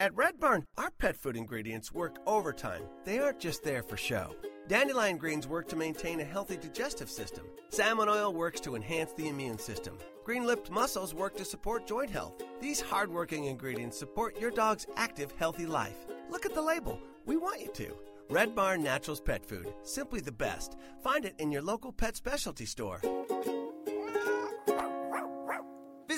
At Red Barn, our pet food ingredients work overtime. They aren't just there for show. Dandelion greens work to maintain a healthy digestive system. Salmon oil works to enhance the immune system. Green lipped mussels work to support joint health. These hardworking ingredients support your dog's active, healthy life. Look at the label. We want you to. Red Barn Naturals Pet Food. Simply the best. Find it in your local pet specialty store.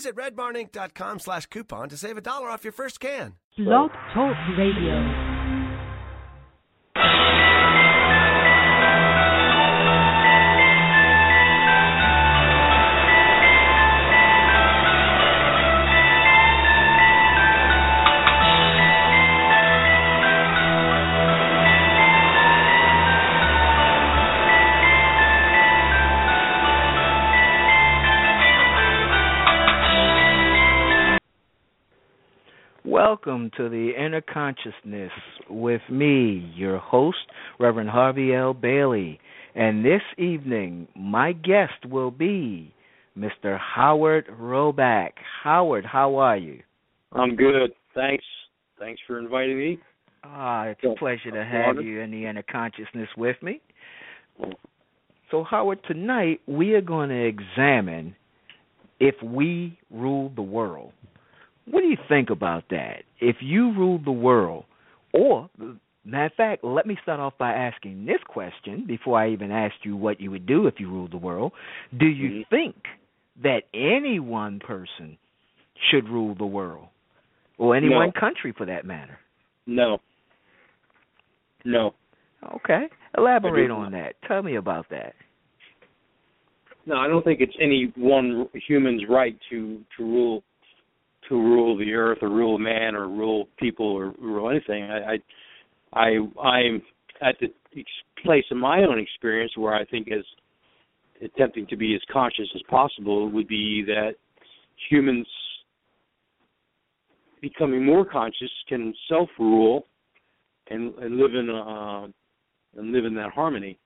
Visit redbarninc.com slash coupon to save a dollar off your first can. Blog Talk Radio. Welcome to the Inner Consciousness with me, your host, Reverend Harvey L. Bailey. And this evening, my guest will be Mr. Howard Roback. Howard, how are you? I'm good. Thanks. Thanks for inviting me. Ah, it's a pleasure to have you in the Inner Consciousness with me. So, Howard, tonight we are going to examine if we rule the world. What do you think about that? If you ruled the world, or matter of fact, let me start off by asking this question before I even ask you what you would do if you ruled the world. Do you Mm-hmm. think that any one person should rule the world, or any No. one country for that matter? No. No. Okay, elaborate on that. Tell me about that. No, I don't think it's any one human's right to to rule to rule the earth or rule man or rule people or rule anything. I I, I I'm at the place in my own experience where I think as attempting to be as conscious as possible would be that humans becoming more conscious can self rule and, and live in uh, and live in that harmony.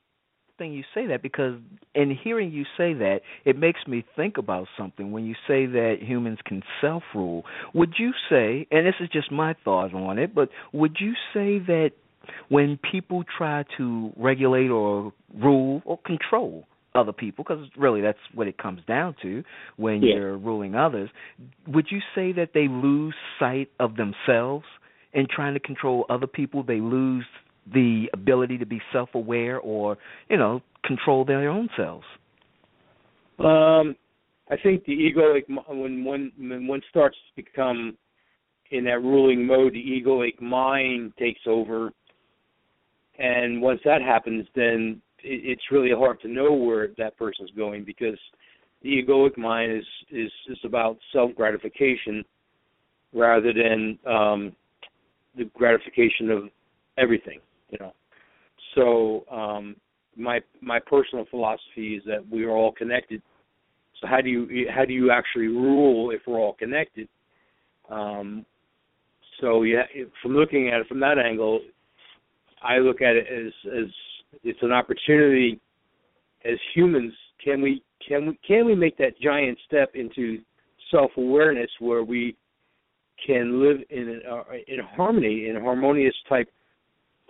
Thing you say that because in hearing you say that it makes me think about something when you say that humans can self rule would you say and this is just my thoughts on it but would you say that when people try to regulate or rule or control other people because really that's what it comes down to when Yeah. you're ruling others would you say that they lose sight of themselves in trying to control other people they lose the ability to be self-aware or you know control their own selves? Um, I think the egoic mi- when one when one starts to become in that ruling mode, the egoic mind takes over, and once that happens, then it, it's really hard to know where that person's going because the egoic mind is is is about self gratification rather than um, the gratification of everything, you know. So um, my my personal philosophy is that we are all connected. So how do you how do you actually rule if we're all connected? Um, so yeah, from looking at it from that angle, I look at it as as it's an opportunity as humans. Can we can we can we make that giant step into self awareness where we can live in a, in harmony in harmonious type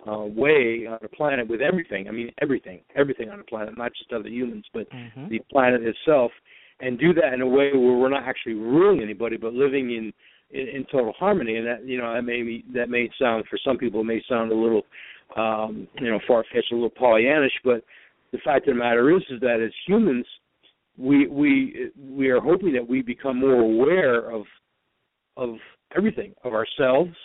uh, way on the planet with everything. I mean everything, everything on the planet, not just other humans, but mm-hmm. the planet itself, and do that in a way where we're not actually ruling anybody, but living in in, in total harmony. And that you know that may be, that may sound for some people it may sound a little um, you know far fetched, a little Pollyannish, but the fact of the matter is is that as humans, we we we are hoping that we become more aware of of everything of ourselves,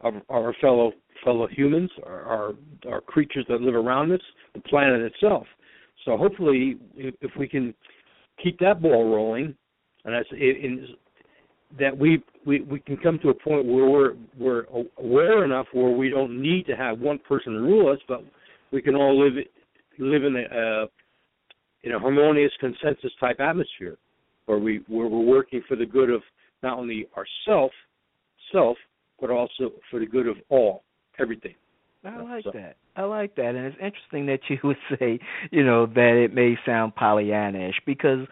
of our fellow fellow humans, our, our our creatures that live around us, the planet itself. So hopefully, if, we can keep that ball rolling, and that's in, that we, we we can come to a point where we're we're aware enough where we don't need to have one person rule us, but we can all live live in a uh, in a harmonious consensus type atmosphere, where we where we're working for the good of not only ourself self, but also for the good of all, everything. I like So- that. I like that, and it's interesting that you would say, you know, that it may sound Pollyannish because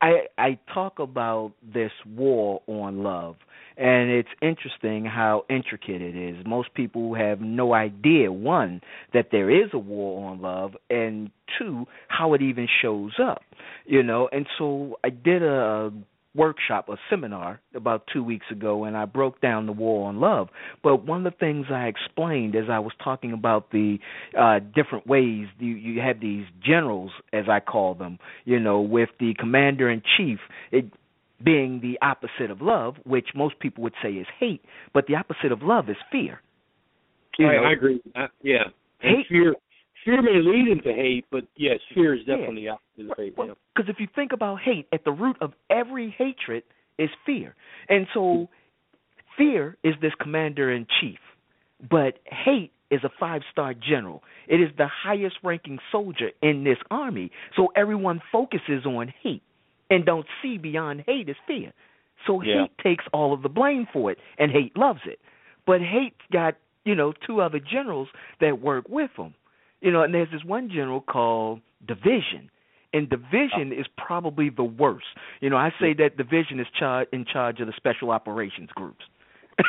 I I talk about this war on love, and it's interesting how intricate it is. Most people have no idea one that there is a war on love, and two how it even shows up. You know, and so I did a workshop, a seminar about two weeks ago, and I broke down the war on love. But one of the things I explained as I was talking about the uh, different ways you, you have these generals, as I call them, you know, with the commander in chief. It, being the opposite of love, which most people would say is hate, but the opposite of love is fear. You I, I agree. Uh, yeah, hate, fear fear may lead into hate, but yes, fear is definitely yeah. opposite of hate. Because well, if you think about hate, at the root of every hatred is fear, and so fear is this commander in chief, but hate is a five star general. It is the highest ranking soldier in this army. So everyone focuses on hate and don't see beyond hate is fear. So yeah. hate takes all of the blame for it, and hate loves it. But hate's got you know two other generals that work with him. You know, and there's this one general called Division. And Division oh. is probably the worst. You know, I say that Division is char- in charge of the special operations groups.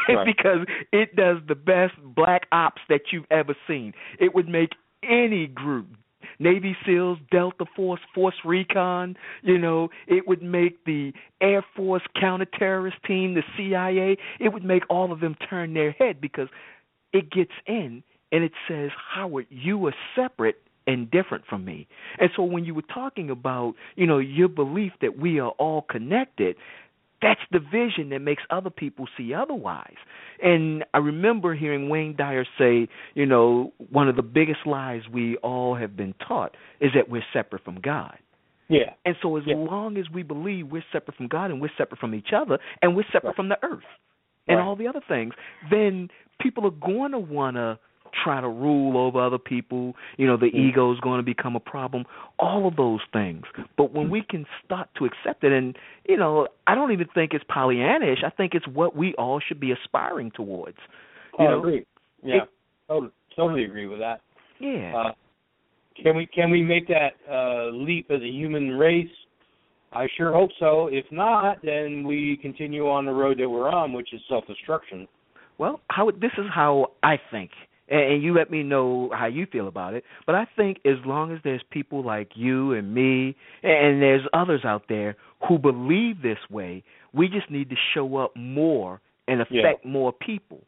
Right. because it does the best black ops that you've ever seen. It would make any group Navy SEALs, Delta Force, Force Recon, you know, it would make the Air Force counterterrorist team, the CIA, it would make all of them turn their head because it gets in and it says, Howard, you are separate and different from me. And so when you were talking about, you know, your belief that we are all connected, that's the vision that makes other people see otherwise. And I remember hearing Wayne Dyer say, you know, one of the biggest lies we all have been taught is that we're separate from God. Yeah. And so as yeah. long as we believe we're separate from God and we're separate from each other and we're separate right. from the earth and right. all the other things, then people are going to want to try to rule over other people. You know, the mm. ego is going to become a problem. All of those things. But when we can start to accept it, and you know, I don't even think it's Pollyannish. I think it's what we all should be aspiring towards. You oh, know? I agree. Yeah, it, totally, totally agree with that. Yeah. Uh, can we can we make that uh, leap as a human race? I sure hope so. If not, then we continue on the road that we're on, which is self destruction. Well, how this is how I think and, and you let me know how you feel about it. But I think as long as there's people like you and me, and there's others out there who believe this way, we just need to show up more and affect yeah. more people.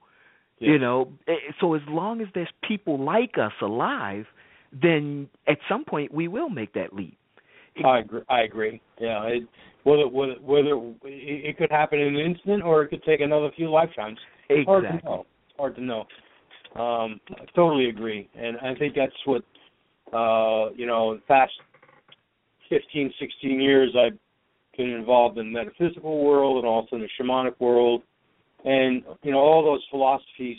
Yeah. You know, eh, eh, so as long as there's people like us alive, then at some point we will make that leap. I agree. I agree. Yeah, it, whether whether whether it could happen in an instant or it could take another few lifetimes. Exactly. Hard to know. Hard to know. Um, I totally agree, and I think that's what uh, you know. The past 15, 16 years, I've been involved in the metaphysical world and also in the shamanic world, and you know all those philosophies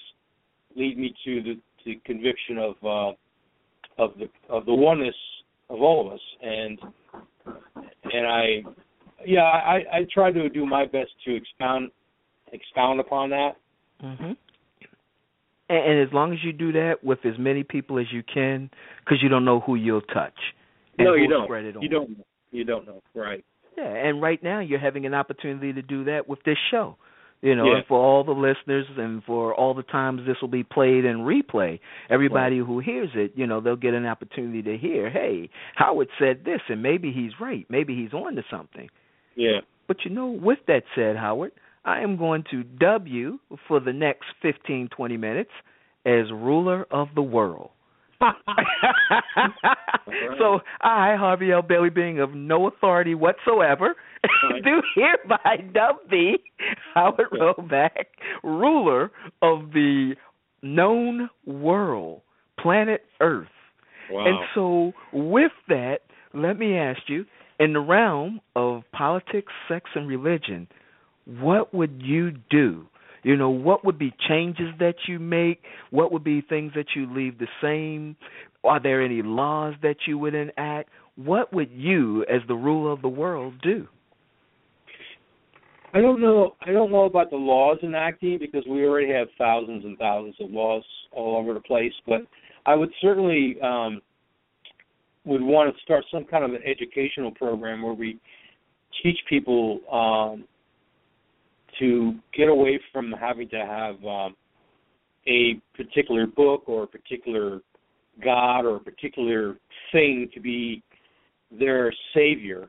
lead me to the, the conviction of uh, of the of the oneness of all of us, and and I yeah I I try to do my best to expound expound upon that. Mm-hmm. And, and as long as you do that with as many people as you can, because you don't know who you'll touch. no, you don't. Spread it on. You don't. You don't know. Right. Yeah, and right now you're having an opportunity to do that with this show. You know, yeah. and for all the listeners and for all the times this will be played and replay, everybody right. who hears it, you know, they'll get an opportunity to hear, hey, Howard said this, and maybe he's right. Maybe he's on to something. Yeah. But you know, with that said, Howard, I am going to dub you for the next 15, 20 minutes as ruler of the world. so I, Harvey L. Bailey, being of no authority whatsoever, right. do hereby dub thee Howard Roback, ruler of the known world, planet Earth. Wow. And so, with that, let me ask you, in the realm of politics, sex, and religion, what would you do? You know, what would be changes that you make? What would be things that you leave the same? Are there any laws that you would enact? What would you, as the ruler of the world, do? I don't know. I don't know about the laws enacting because we already have thousands and thousands of laws all over the place. But I would certainly um, would want to start some kind of an educational program where we teach people um, to get away from having to have um, a particular book or a particular God or a particular thing to be their savior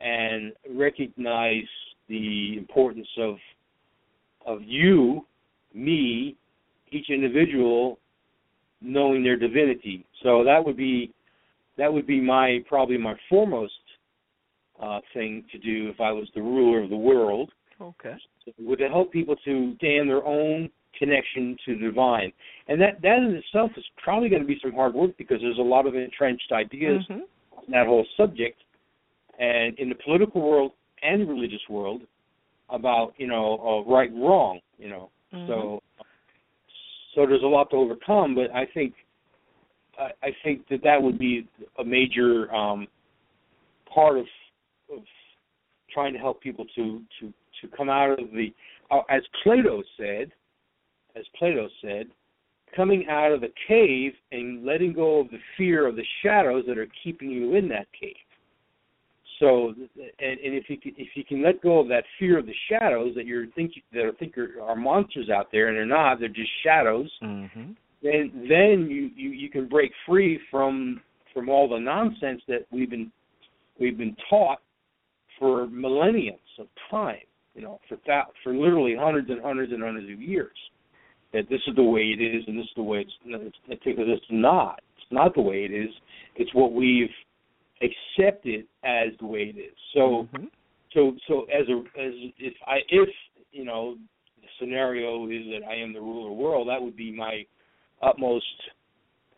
and recognize the importance of of you, me, each individual knowing their divinity. So that would be that would be my probably my foremost uh, thing to do if I was the ruler of the world. Okay. Would to help people to stand their own connection to the divine, and that that in itself is probably going to be some hard work because there's a lot of entrenched ideas mm-hmm. on that whole subject, and in the political world and religious world about you know uh, right and wrong, you know. Mm-hmm. So so there's a lot to overcome, but I think I, I think that that would be a major um, part of, of trying to help people to to to come out of the uh, as Plato said, as Plato said, coming out of the cave and letting go of the fear of the shadows that are keeping you in that cave. So, and, and if you can, if you can let go of that fear of the shadows that you're think that I think are, are monsters out there, and they're not, they're just shadows. Mm-hmm. Then then you, you you can break free from from all the nonsense that we've been we've been taught for millennia of time. You know, for that for literally hundreds and hundreds and hundreds of years. That this is the way it is, and this is the way it's. it's it's not. It's not the way it is. It's what we've accept it as the way it is. So mm-hmm. so so as a as if I if you know the scenario is that I am the ruler of the world, that would be my utmost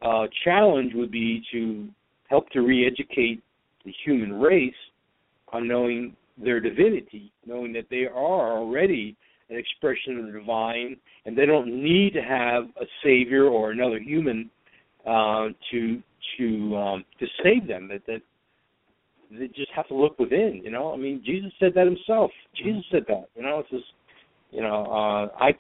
uh, challenge would be to help to re-educate the human race on knowing their divinity, knowing that they are already an expression of the divine, and they don't need to have a savior or another human uh, to to um, to save them. That that they just have to look within. You know, I mean, Jesus said that himself. Jesus said that. You know, it's just, you know, uh, I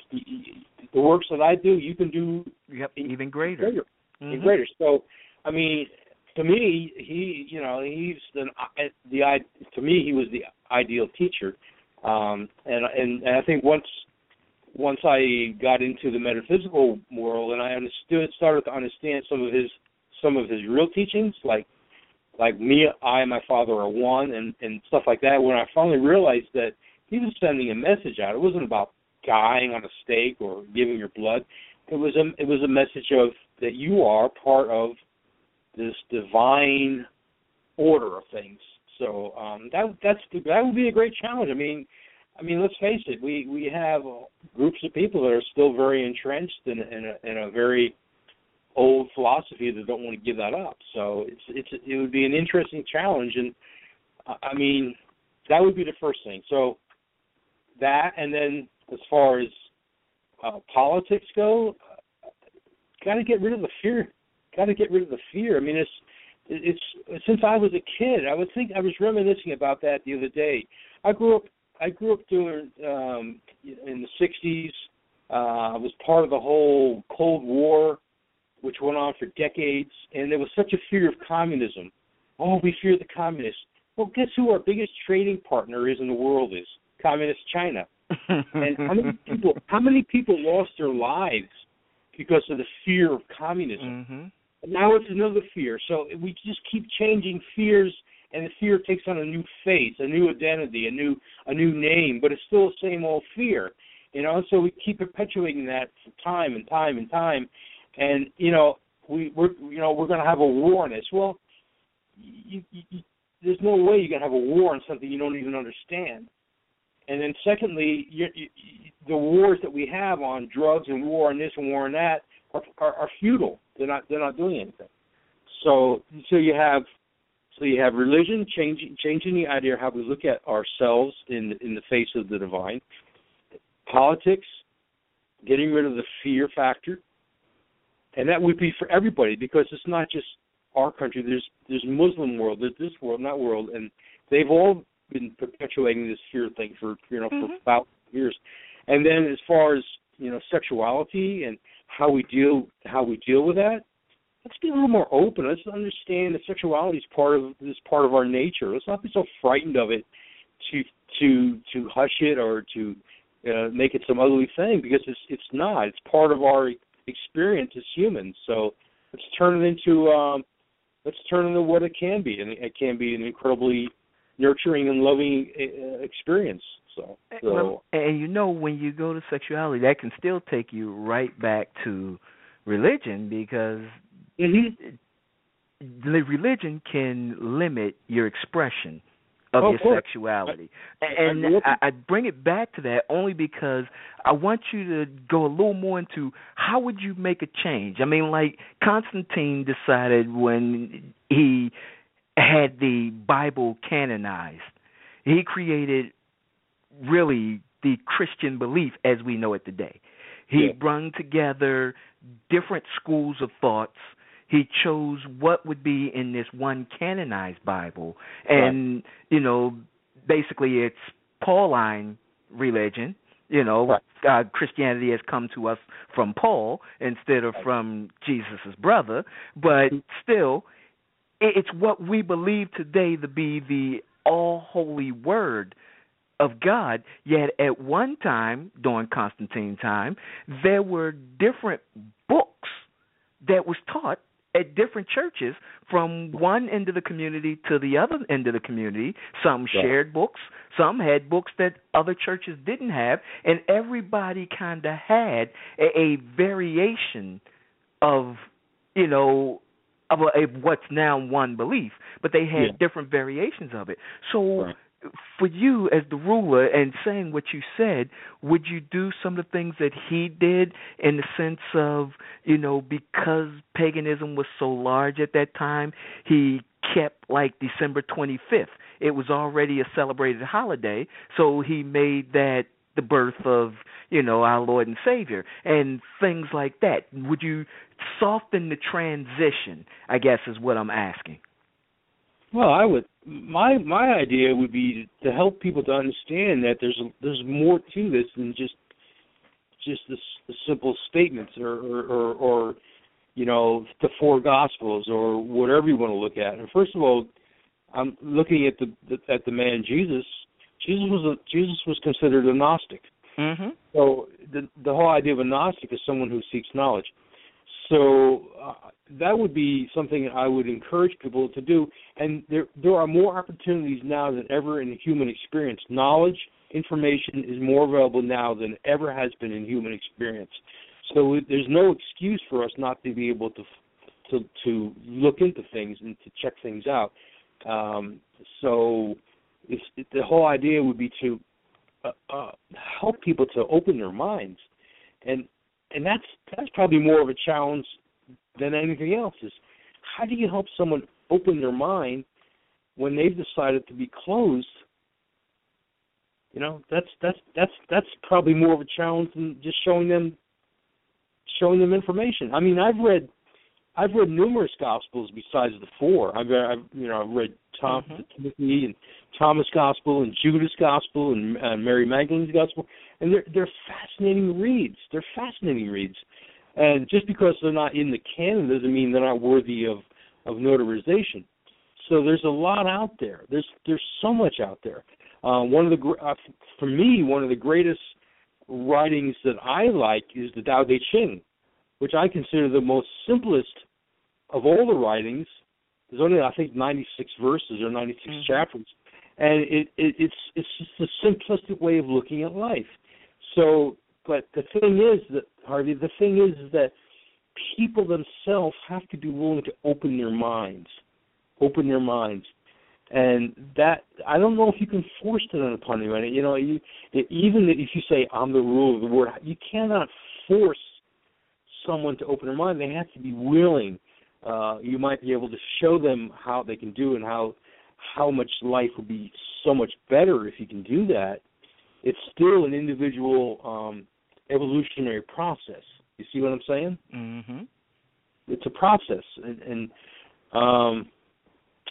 the works that I do, you can do. Yep, even greater. Greater, mm-hmm. even greater. So, I mean, to me, he, you know, he's the the to me he was the ideal teacher, um, and and and I think once once I got into the metaphysical world and I understood, started to understand some of his some of his real teachings, like like me, I and my father are one, and and stuff like that. When I finally realized that he was sending a message out, it wasn't about dying on a stake or giving your blood. It was a it was a message of that you are part of this divine order of things. So um, that that's that would be a great challenge. I mean, I mean, let's face it, we we have groups of people that are still very entrenched in, in a in a very old philosophy that don't want to give that up. So it's it's it would be an interesting challenge, and I mean that would be the first thing. So that, and then as far as uh, politics go, uh, got to get rid of the fear. Got to get rid of the fear. I mean, it's it's since I was a kid. I would think I was reminiscing about that the other day. I grew up. I grew up during um, in the '60s. Uh, I was part of the whole Cold War which went on for decades, and there was such a fear of communism. Oh, we fear the communists. Well, guess who our biggest trading partner is in the world is? Communist China. and how many people how many people lost their lives because of the fear of communism? Mm-hmm. Now it's another fear. So we just keep changing fears and the fear takes on a new face, a new identity, a new a new name, but it's still the same old fear. You know, so we keep perpetuating that for time and time and time and you know we we're you know we're going to have a war on this. Well, you, you, there's no way you're going to have a war on something you don't even understand. And then secondly, you, you, the wars that we have on drugs and war on this and war on that are, are, are futile. They're not they're not doing anything. So so you have so you have religion changing changing the idea of how we look at ourselves in in the face of the divine. Politics, getting rid of the fear factor, and that would be for everybody because it's not just our country. There's there's Muslim world, there's this world, and that world, and they've all been perpetuating this fear thing for you know mm-hmm. for about years. And then as far as you know sexuality and how we deal how we deal with that, let's be a little more open. Let's understand that sexuality is part of this part of our nature. Let's not be so frightened of it to to to hush it or to uh, make it some ugly thing because it's it's not. It's part of our experience as humans. So let's turn it into um, let's turn it into what it can be, and it can be an incredibly nurturing and loving uh, experience. So, so and you know when you go to sexuality, that can still take you right back to religion because mm-hmm. the religion can limit your expression of oh, your course. sexuality. I, and I, I bring it back to that only because I want you to go a little more into how would you make a change. I mean, like Constantine decided when he had the Bible canonized, he created really the Christian belief as we know it today. He yeah. brung together different schools of thoughts he chose what would be in this one canonized Bible, and right. you know, basically it's Pauline religion. You know, right. uh, Christianity has come to us from Paul instead of from Jesus' brother, but mm-hmm. still, it's what we believe today to be the all holy word of God. Yet at one time, during Constantine's time, there were different books that was taught at different churches from one end of the community to the other end of the community. Some yeah. shared books, some had books that other churches didn't have, and everybody kind of had a, a variation of, you know, of, a, of what's now one belief, but they had yeah. different variations of it. So right for you as the ruler and saying what you said, would you do some of the things that he did in the sense of, you know, because paganism was so large at that time, he kept like December 25th. It was already a celebrated holiday, so he made that the birth of, you know, our Lord and Savior and things like that. Would you soften the transition, I guess is what I'm asking. Well, I would my my idea would be to help people to understand that there's there's more to this than just just the, the simple statements or, or or or you know the four gospels or whatever you want to look at. And first of all, I'm looking at the, at the man Jesus. Jesus was a, Jesus was considered a Gnostic. Mm-hmm. So the the whole idea of a Gnostic is someone who seeks knowledge. So uh, that would be something I would encourage people to do. And there there are more opportunities now than ever in human experience. Knowledge, information is more available now than ever has been in human experience. So there's no excuse for us not to be able to to to look into things and to check things out. Um, so it's, it, the whole idea would be to uh, uh, help people to open their minds, and and that's that's probably more of a challenge than anything else. Is how do you help someone open their mind when they've decided to be closed? You know, that's that's that's that's probably more of a challenge than just showing them showing them information. I mean, I've read I've read numerous gospels besides the four. I've, I've you know I've read Tom, mm-hmm. Timothy and Thomas Gospel and Judas Gospel and uh, Mary Magdalene's Gospel, and they're they're fascinating reads. They're fascinating reads, and just because they're not in the canon doesn't mean they're not worthy of of notarization. So there's a lot out there. There's there's so much out there. Uh, one of the uh, for me one of the greatest writings that I like is the Tao Te Ching, which I consider the most simplest of all the writings. There's only I think 96 verses or 96 mm-hmm. chapters, and it, it it's it's just a simplistic way of looking at life. So, but the thing is that Harvey, the thing is, that people themselves have to be willing to open their minds, open their minds, and that I don't know if you can force it upon anyone. You know, you even if you say I'm the rule of the world, you cannot force someone to open their mind. They have to be willing. Uh, you might be able to show them how they can do and how how much life would be so much better if you can do that. It's still an individual um, evolutionary process. You see what I'm saying? Mm-hmm. It's a process, and, and um,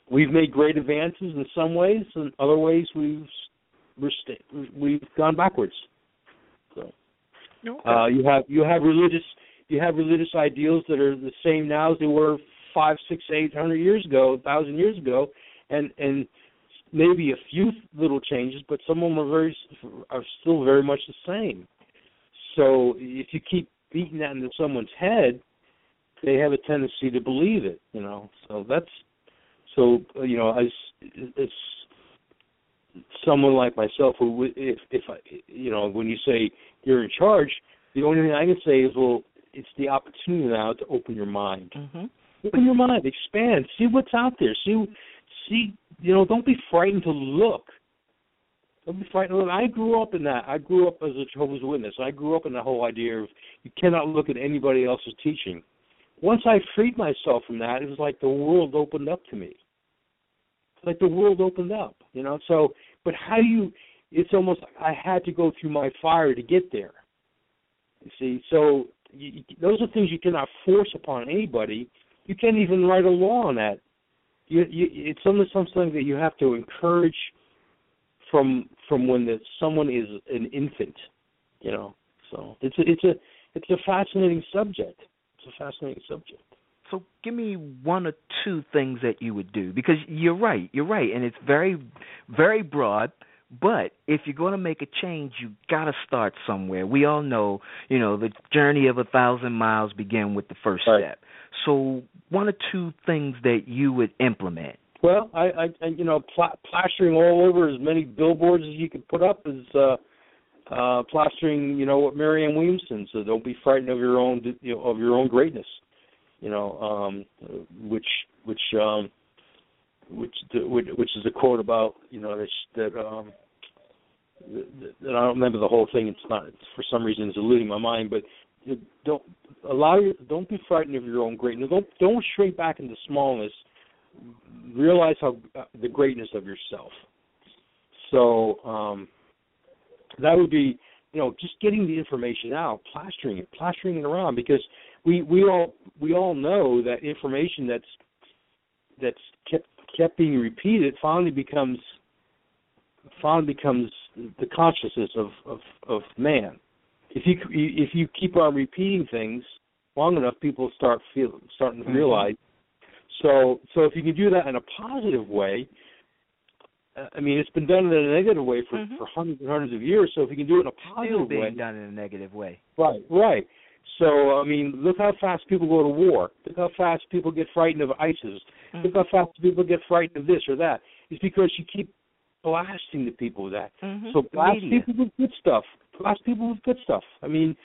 we've made great advances in some ways, and other ways we've we're st- we've gone backwards. So okay. uh, you have you have religious you have religious ideals that are the same now as they were five, six, eight hundred years ago, a thousand years ago, and and maybe a few little changes, but some of them are very are still very much the same. So if you keep beating that into someone's head, they have a tendency to believe it. You know, so that's so you know as as someone like myself who if if I you know when you say you're in charge, the only thing I can say is well it's the opportunity now to open your mind. Mm-hmm. Open your mind, expand, see what's out there, see see you know don't be frightened to look. Don't be frightened. Look, I grew up in that. I grew up as a Jehovah's Witness. I grew up in the whole idea of you cannot look at anybody else's teaching. Once I freed myself from that, it was like the world opened up to me. Like the world opened up, you know. So, but how do you? It's almost like I had to go through my fire to get there. You see, so you, those are things you cannot force upon anybody. You can't even write a law on that. You, you, it's almost something that you have to encourage from from when the, someone is an infant, you know. So it's a, it's a it's a fascinating subject. It's a fascinating subject. So give me one or two things that you would do because you're right, you're right, and it's very very broad. But if you're going to make a change, you got to start somewhere. We all know, you know, the journey of a thousand miles begin with the first right. step. So, one or two things that you would implement. Well, I, I, you know, pla- plastering all over as many billboards as you could put up is uh, uh, plastering. You know what Marianne Williamson said: "Don't be frightened of your own, you know, of your own greatness." You know, um, which which um, which which is a quote about you know that that um, that I don't remember the whole thing. It's not for some reason it's eluding my mind, but don't allow your don't be frightened of your own greatness. Don't don't shrink back into smallness. Realize how uh, the greatness of yourself. So um, that would be you know just getting the information out, plastering it, plastering it around because we we all we all know that information that's that's kept kept being repeated finally becomes finally becomes the consciousness of of of man if you if you keep on repeating things long enough, people start feel starting to mm-hmm. realize. So so if you can do that in a positive way, uh, I mean it's been done in a negative way for mm-hmm. for hundreds and hundreds of years. So if you can do it in a positive Still being way, done in a negative way. Right, right. So I mean, look how fast people go to war. Look how fast people get frightened of ISIS. Mm-hmm. Look how fast people get frightened of this or that. It's because you keep blasting the people with that. Mm-hmm. So blast Media. people with good stuff. Blast people with good stuff. I mean,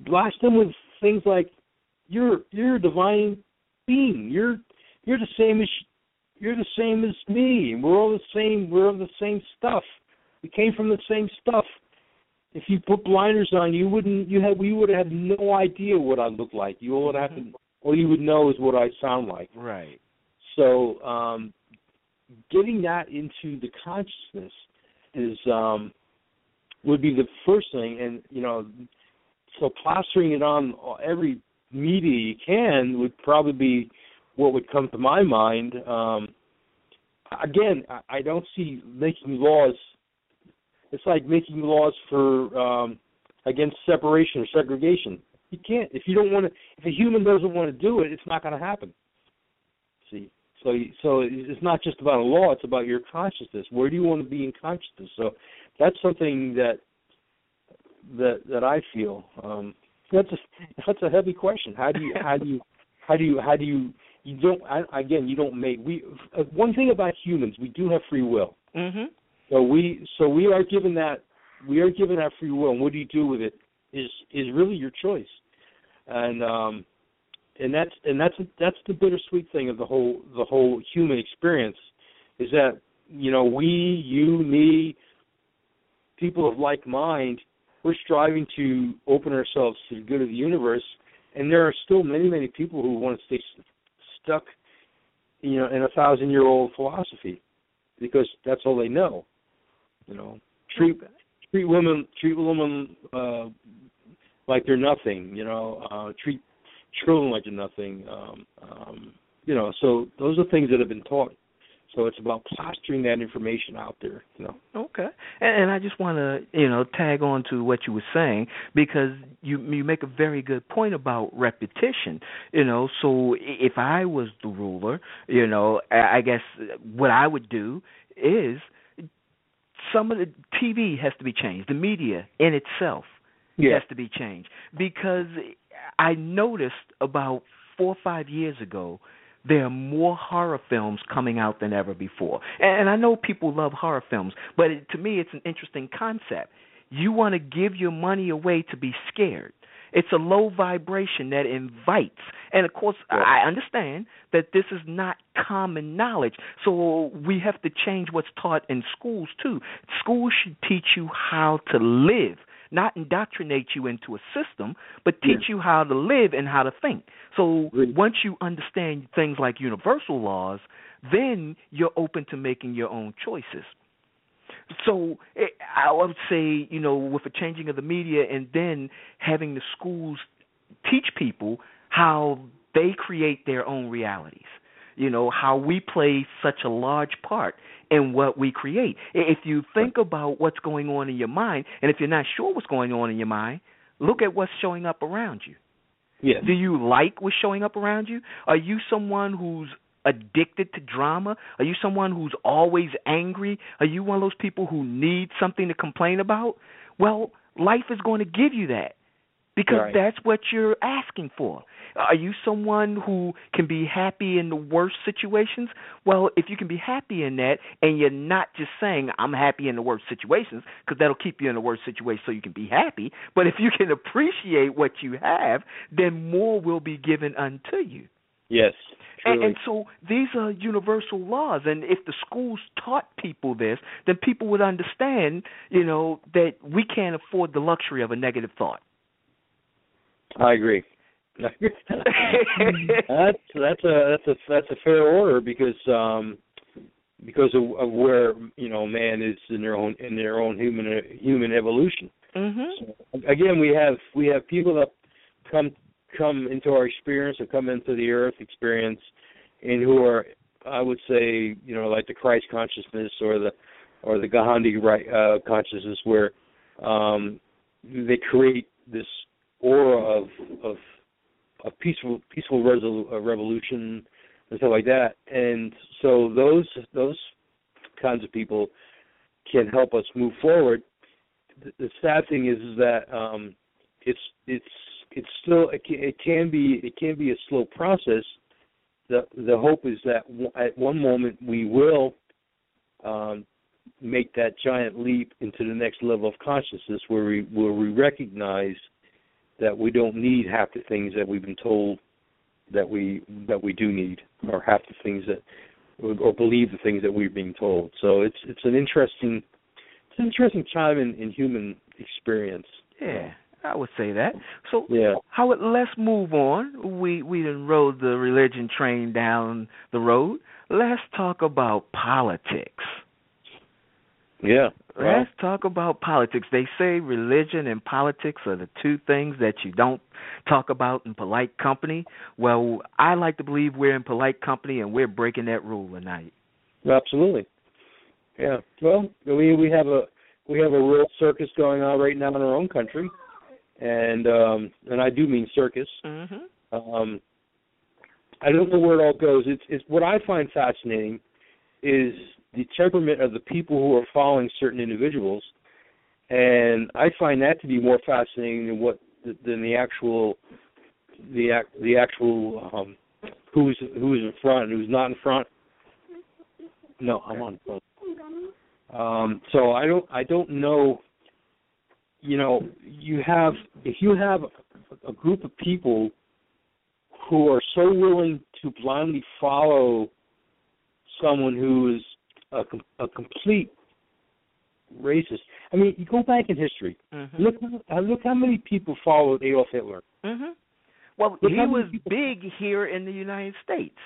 blast them with things like you're you're a divine being. You're you're the same as you're the same as me. We're all the same. We're all the same stuff. We came from the same stuff. If you put blinders on, you wouldn't. You had. You would have no idea what I look like. You all would have to. All you would know is what I sound like. Right. So, um, getting that into the consciousness is um, would be the first thing, and you know, so plastering it on every media you can would probably be what would come to my mind. Um, again, I, don't see making laws. It's like making laws for um, against separation or segregation. You can't if you don't want to. If a human doesn't want to do it, it's not going to happen. See, so so it's not just about a law; it's about your consciousness. Where do you want to be in consciousness? So that's something that that that I feel. Um, that's a that's a heavy question. How do you how do you how do you how do you you don't I, again you don't make we uh, one thing about humans we do have free will. Mhm. So we so we are given that we are given that free will, and what do you do with it is is really your choice, and um, and that's and that's that's the bittersweet thing of the whole the whole human experience, is that you know we you me people of like mind we're striving to open ourselves to the good of the universe, and there are still many many people who want to stay stuck, you know, in a thousand year old philosophy because that's all they know. You know, treat treat women treat women uh, like they're nothing. You know, uh, treat children like nothing. Um, um, you know, so those are things that have been taught. So it's about plastering that information out there. You know. Okay, and, and I just want to you know tag on to what you were saying because you you make a very good point about repetition. You know, so if I was the ruler, you know, I guess what I would do is some of the TV has to be changed. The media in itself yeah. has to be changed because I noticed about four or five years ago there are more horror films coming out than ever before. And I know people love horror films, but it, to me it's an interesting concept. You want to give your money away to be scared. It's a low vibration that invites. And of course, yeah. I understand that this is not common knowledge. So we have to change what's taught in schools too. Schools should teach you how to live, not indoctrinate you into a system, but teach yeah. you how to live and how to think. So once you understand things like universal laws, then you're open to making your own choices. So it, I would say, you know, with the changing of the media and then having the schools teach people how they create their own realities. You know, how we play such a large part in what we create. If you think about what's going on in your mind, and if you're not sure what's going on in your mind, look at what's showing up around you. Yes. Do you like what's showing up around you? Are you someone who's addicted to drama? Are you someone who's always angry? Are you one of those people who need something to complain about? Well, life is going to give you that because right. that's what you're asking for. Are you someone who can be happy in the worst situations? Well, if you can be happy in that and you're not just saying, I'm happy in the worst situations, because that'll keep you in the worst situation so you can be happy. But if you can appreciate what you have, then more will be given unto you. Yes. And, and, so these are universal laws, and if the schools taught people this, then people would understand, you know, that we can't afford the luxury of a negative thought. I agree. that's that's a that's a that's a fair order because um because of, of where you know man is in their own in their own human human evolution. Mm-hmm. So, again, we have we have people that come come into our experience or come into the earth experience and who are I would say, you know, like the Christ consciousness or the or the Gandhi right uh consciousness where um they create this aura of of a peaceful peaceful uh, revolution and stuff like that. And so those those kinds of people can help us move forward. The, the sad thing is, is that um it's it's it's still it can, it can be it can be a slow process. The the hope is that at one moment we will um, make that giant leap into the next level of consciousness where we where we recognize that we don't need half the things that we've been told that we that we do need or half the things that or believe the things that we're being told. So it's it's an interesting it's an interesting time in, in human experience. Yeah. I would say that. So, yeah. Howard, let's move on. We we done rode the religion train down the road. Let's talk about politics. Yeah. Well, Let's talk about politics. They say religion and politics are the two things that you don't talk about in polite company. Well, I like to believe we're in polite company and we're breaking that rule tonight. Absolutely. Yeah. Well, we we have a we have a real circus going on right now in our own country and um and I do mean circus. Mm-hmm. Um I don't know where it all goes. It's it's what I find fascinating is the temperament of the people who are following certain individuals, and I find that to be more fascinating than what than the actual the act the actual um who's who's in front and who's not in front. No, I'm on. Um, so I don't I don't know you know, you have if you have a group of people who are so willing to blindly follow someone who is a, a complete racist. I mean, you go back in history. Mm-hmm. Look, look how many people followed Adolf Hitler. Mm-hmm. Well, look he was people... big here in the United States.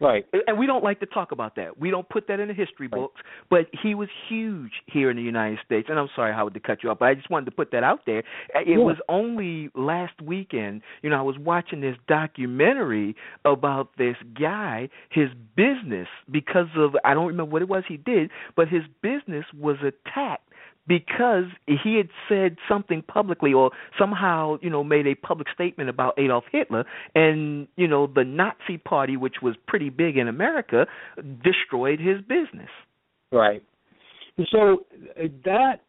Right. And we don't like to talk about that. We don't put that in the history books. But he was huge here in the United States. And I'm sorry, Howard, to cut you off, but I just wanted to put that out there. Uh, it yeah. was only last weekend, you know, I was watching this documentary about this guy, his business, because of, I don't remember what it was he did, but his business was attacked because he had said something publicly or somehow you know made a public statement about Adolf Hitler and you know the Nazi party which was pretty big in America destroyed his business Right. So uh, that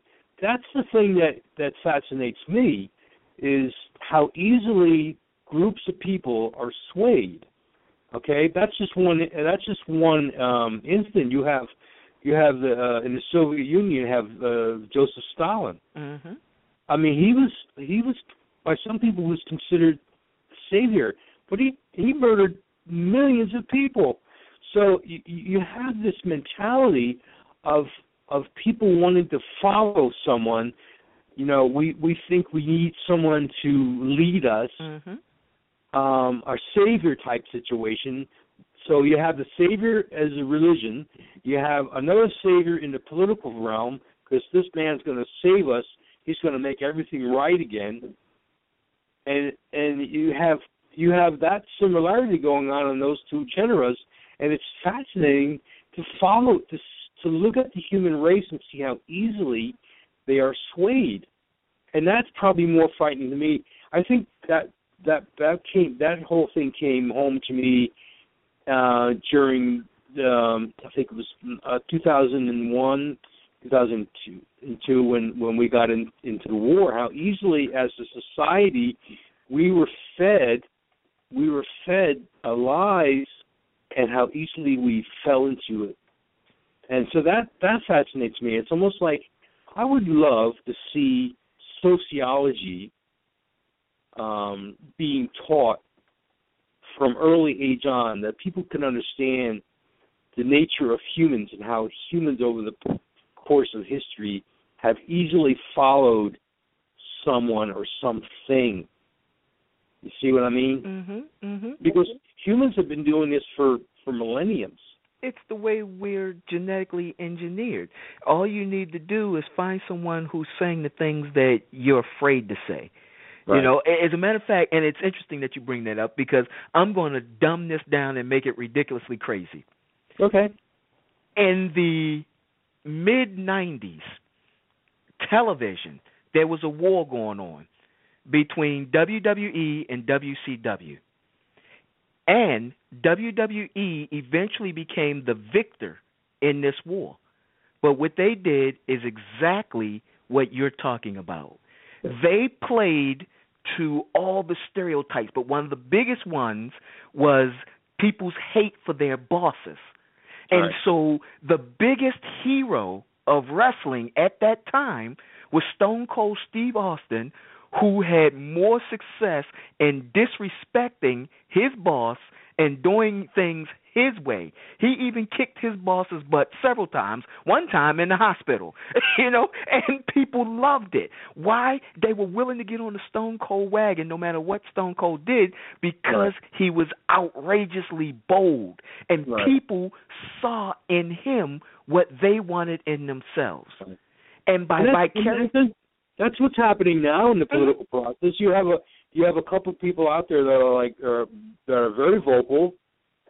that's the thing that that fascinates me is how easily groups of people are swayed. Okay, that's just one. That's just one um, instant. You have you have the uh, in the Soviet Union you have uh, Joseph Stalin. Mm-hmm. I mean, he was he was by some people was considered savior, but he he murdered millions of people. So you, you have this mentality of of people wanting to follow someone. You know, we we think we need someone to lead us, mm-hmm. um, our savior type situation. So you have the savior as a religion. You have another savior in the political realm because this man's going to save us. He's going to make everything right again. And and you have you have that similarity going on in those two genres, and it's fascinating to follow to to look at the human race and see how easily they are swayed, and that's probably more frightening to me. I think that that that came that whole thing came home to me uh, during um, I think it was uh, 2001, 2002, when when we got in, into the war. How easily, as a society, we were fed we were fed lies, and how easily we fell into it. And so that that fascinates me. It's almost like I would love to see sociology um, being taught from early age on, that people can understand the nature of humans and how humans over the course of history have easily followed someone or something. You see what I mean? Mm-hmm, mm-hmm. Because humans have been doing this for for millenniums. It's the way we're genetically engineered. All you need to do is find someone who's saying the things that you're afraid to say. Right. You know, as a matter of fact, and it's interesting that you bring that up because I'm going to dumb this down and make it ridiculously crazy. Okay. In the mid 90s, television, there was a war going on between WWE and WCW. And WWE eventually became the victor in this war. But what they did is exactly what you're talking about. They played to all the stereotypes, but one of the biggest ones was people's hate for their bosses. And right. so the biggest hero of wrestling at that time was Stone Cold Steve Austin, who had more success in disrespecting his boss and doing things his way. He even kicked his boss's butt several times, one time in the hospital, you know, and people loved it. Why? They were willing to get on the Stone Cold wagon no matter what Stone Cold did because he was outrageously bold. And right. people saw in him what they wanted in themselves. And by and vicarious that's what's happening now in the mm-hmm. political process. You have a you have a couple of people out there that are like are, that are very vocal,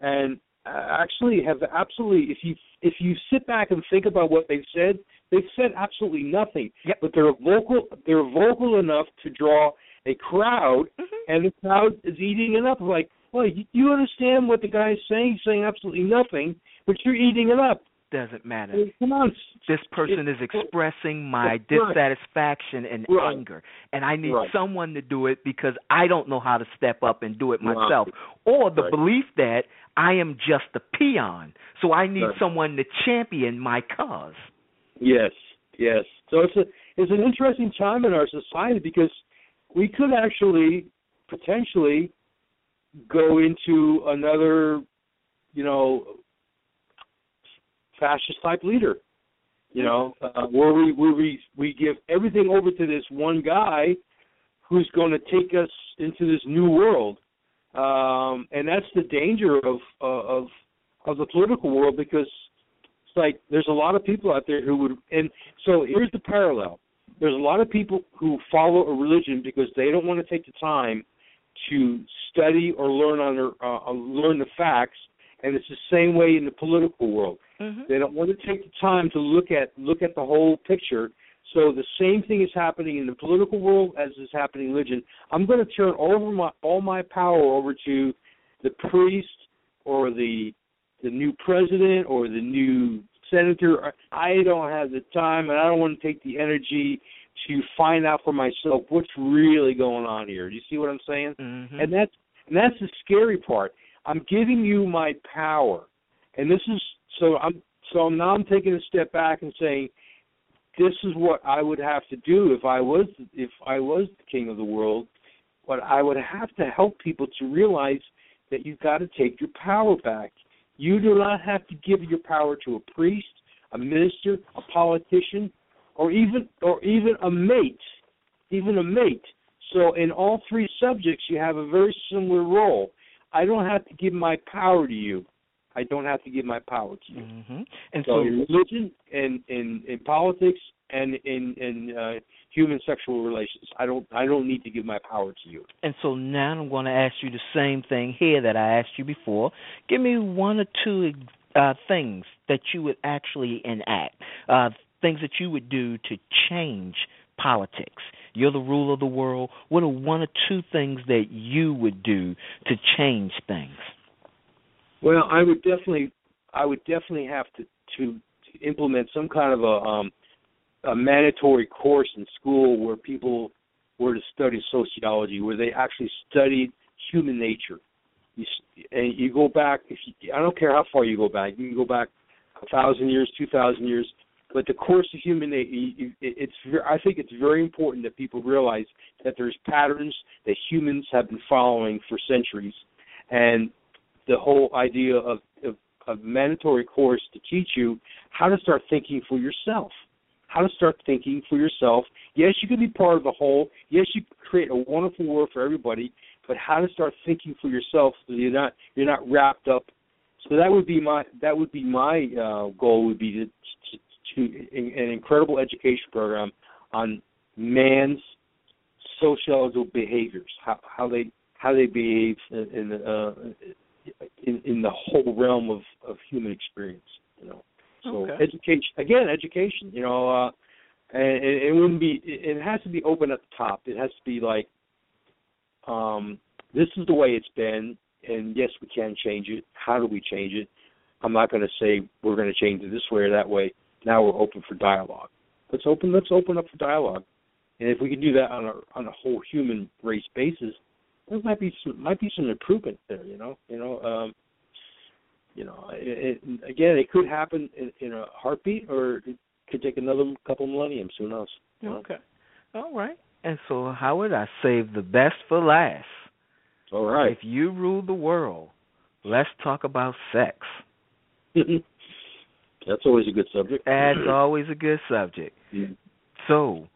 and actually have absolutely if you if you sit back and think about what they've said, they've said absolutely nothing. Yep. But they're vocal they're vocal enough to draw a crowd, mm-hmm. and the crowd is eating it up. Like, well, you, you understand what the guy's saying? He's saying absolutely nothing, but you're eating it up doesn't matter. Come on. This person is expressing my right. dissatisfaction and right. anger, and I need right. someone to do it because I don't know how to step up and do it myself, or the belief that I am just a peon, so I need someone to champion my cause. Yes, yes. So it's a it's an interesting time in our society because we could actually potentially go into another, you know, fascist type leader. You know, uh, where we where we we give everything over to this one guy who's going to take us into this new world, um, and that's the danger of uh, of of the political world because it's like there's a lot of people out there who would and so here's the parallel. There's a lot of people who follow a religion because they don't want to take the time to study or learn on their uh, learn the facts, and it's the same way in the political world Mm-hmm. They don't want to take the time to look at look at the whole picture. So the same thing is happening in the political world as is happening in religion. I'm going to turn over my all my power over to the priest or the the new president or the new Senator, I don't have the time and I don't want to take the energy to find out for myself what's really going on here. Do you see what I'm saying? Mm-hmm. And that's and that's the scary part. I'm giving you my power, and this is so I'm so now I'm taking a step back and saying, this is what I would have to do if I was if I was the king of the world. But I would have to help people to realize that you've got to take your power back. You do not have to give your power to a priest, a minister, a politician, or even or even a mate, even a mate. So in all three subjects, you have a very similar role. I don't have to give my power to you. I don't have to give my power to you. Mm-hmm. And so, so, in religion and in in politics and in in uh, human sexual relations, I don't I don't need to give my power to you. and so now I'm going to ask you the same thing here that I asked you before. Give me one or two uh, things that you would actually enact, uh, things that you would do to change politics. You're the ruler of the world. What are one or two things that you would do to change things? Well, I would definitely, I would definitely have to to, to implement some kind of a um, a mandatory course in school where people were to study sociology, where they actually studied human nature. You, and you go back, if you, I don't care how far you go back, you can go back a thousand years, two thousand years, but the course of human nature, it's. I think it's very important that people realize that there's patterns that humans have been following for centuries, and the whole idea of, of of mandatory course to teach you how to start thinking for yourself. How to start thinking for yourself. Yes, you can be part of the whole. Yes, you create a wonderful world for everybody. But how to start thinking for yourself so you're not you're not wrapped up. So that would be my that would be my uh, goal would be to, to, to an incredible education program on man's social behaviors, how how they how they behave in, in uh, in, in the whole realm of, of human experience. You know, so Okay. education again, education. You know, uh, and it, it wouldn't be. It, it has to be open at the top. It has to be like, um, this is the way it's been, and yes, we can change it. How do we change it? I'm not going to say we're going to change it this way or that way. Now we're open for dialogue. Let's open. Let's open up for dialogue. And if we can do that on a on a whole human race basis, there might be some might be some improvement there. You know, you know, um, you know. It, it, again, it could happen in, in a heartbeat, or it could take another couple millenniums. Who knows? you know? Okay. All right. And so, Howard, I save the best for last. All right. If you rule the world, let's talk about sex. That's always a good subject. That's always a good subject. Yeah. So,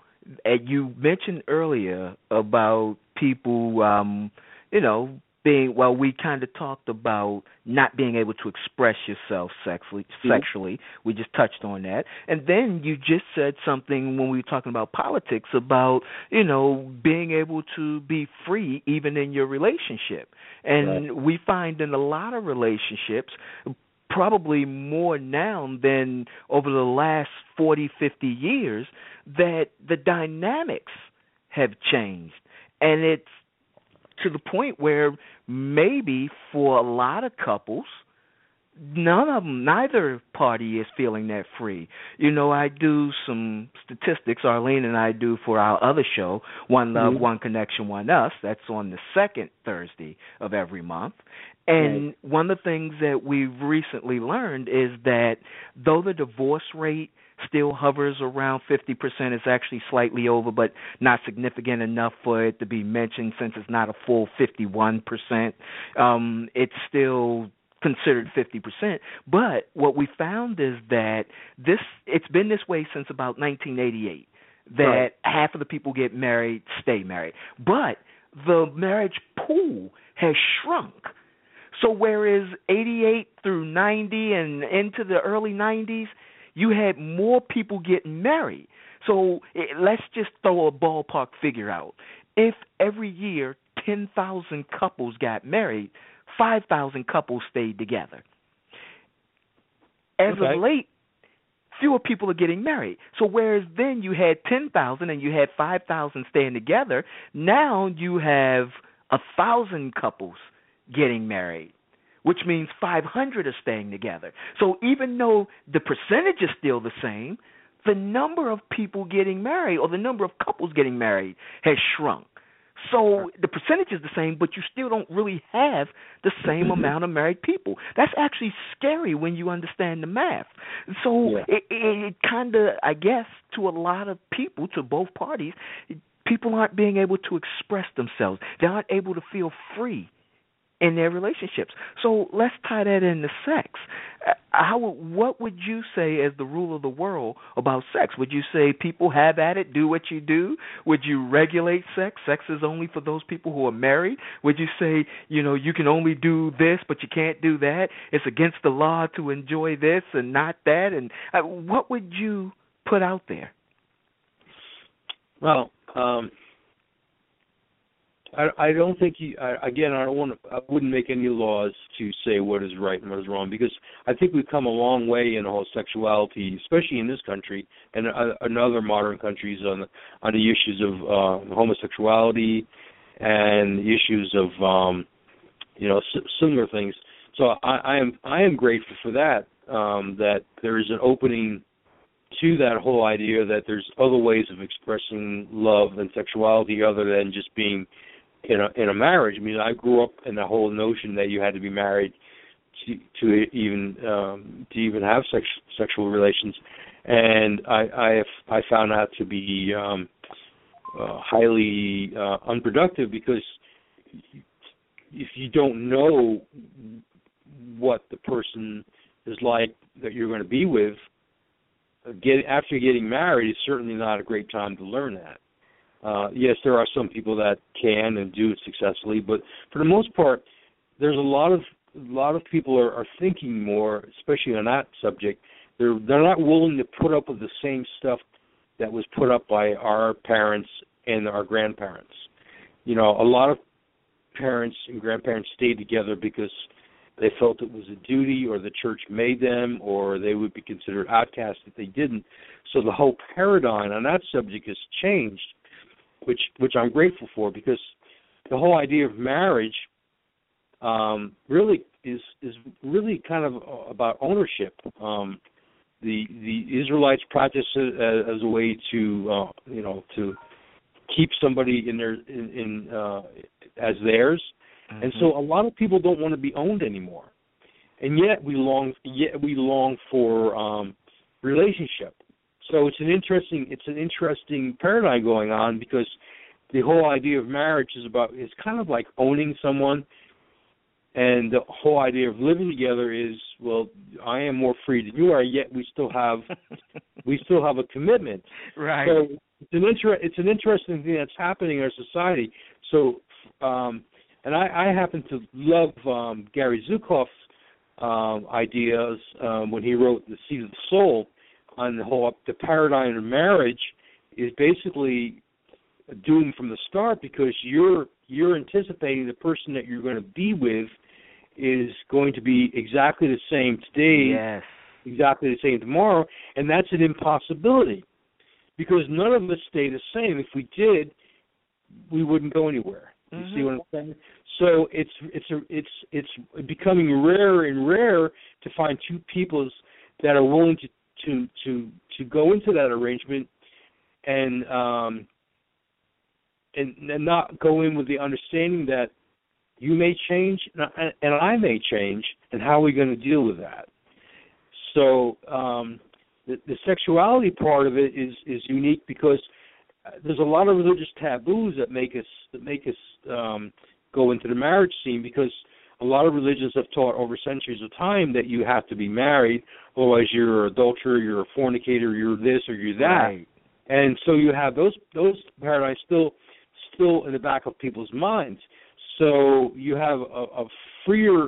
and you mentioned earlier about people, um, you know, being well. We kind of talked about not being able to express yourself sexually. Mhm. Sexually, we just touched on that, and then you just said something when we were talking about politics about you know being able to be free even in your relationship, and we find in a lot of relationships probably more now than over the last 40, 50 years that the dynamics have changed. And it's to the point where maybe for a lot of couples, none of them, neither party is feeling that free. You know, I do some statistics, Arlene and I do for our other show, One Love, Mhm. One Connection, One Us. That's on the second Thursday of every month. And one of the things that we've recently learned is that though the divorce rate still hovers around 50%, it's actually slightly over, but not significant enough for it to be mentioned since it's not a full 51%. Um, it's still considered 50%. But what we found is that this it's been this way since about 1988 that Right. half of the people get married stay married. But the marriage pool has shrunk. So whereas 88 through 90 and into the early 90s, you had more people getting married. So it, let's just throw a ballpark figure out. If every year 10,000 couples got married, 5,000 couples stayed together. As Okay. of late, fewer people are getting married. So whereas then you had 10,000 and you had 5,000 staying together, now you have a thousand couples getting married. Which means 500 are staying together. So even though the percentage is still the same, the number of people getting married or the number of couples getting married has shrunk. So the percentage is the same, but you still don't really have the same amount of married people. That's actually scary when you understand the math. So yeah. it, it, it kind of, I guess, to a lot of people, to both parties, people aren't being able to express themselves. They aren't able to feel free in their relationships. So let's tie that into sex. Uh, how what would you say as the rule of the world about sex? Would you say people have at it, do what you do? Would you regulate sex? Sex is only for those people who are married. Would you say, you know, you can only do this but you can't do that? It's against the law to enjoy this and not that and uh, what would you put out there? Well, um I, I don't think you. I, again, I don't want. To, I wouldn't make any laws to say what is right and what is wrong because I think we've come a long way in homosexuality, especially in this country and uh, in other modern countries on the, on the issues of uh, homosexuality and the issues of um, you know similar things. So I, I am I am grateful for that. Um, that there is an opening to that whole idea that there's other ways of expressing love and sexuality other than just being in a in a marriage. I mean, I grew up in the whole notion that you had to be married to to even um to even have sex sexual relations, and I I have, I found that to be um uh, highly uh, unproductive because if you don't know what the person is like that you're going to be with, get after getting married is certainly not a great time to learn that. Uh, yes, there are some people that can and do it successfully, but for the most part, there's a lot of a lot of people are, are thinking more, especially on that subject. They're they're not willing to put up with the same stuff that was put up by our parents and our grandparents. You know, a lot of parents and grandparents stayed together because they felt it was a duty or the church made them or they would be considered outcasts if they didn't. So the whole paradigm on that subject has changed which which I'm grateful for because the whole idea of marriage um, really is is really kind of about ownership. Um, the the Israelites practice it as, as a way to uh, you know to keep somebody in their in, in uh, as theirs, mm-hmm. and so a lot of people don't want to be owned anymore, and yet we long yet we long for um, relationship. So it's an interesting it's an interesting paradigm going on because the whole idea of marriage is about is kind of like owning someone. And the whole idea of living together is well i am more free than you are yet we still have we still have a commitment. Right. So it's an inter- it's an interesting thing that's happening in our society. So um and i i happen to love um gary zukav's um ideas um when he wrote the seat of the soul on the whole the paradigm of marriage is basically doomed from the start because you're you're anticipating the person that you're going to be with is going to be exactly the same today, yes. exactly the same tomorrow, and that's an impossibility because none of us stay the same. If we did, we wouldn't go anywhere. You mm-hmm. see what I'm saying? So it's it's a, it's it's becoming rarer and rarer to find two peoples that are willing to to to to go into that arrangement and um and, and not go in with the understanding that you may change and I may change and how are we going to deal with that? So um the, the sexuality part of it is is unique because there's a lot of religious taboos that make us that make us um go into the marriage scene because a lot of religions have taught over centuries of time that you have to be married, otherwise you're an adulterer, you're a fornicator, you're this or you're that. Right. And so you have those those paradigms still still in the back of people's minds. So you have a, a freer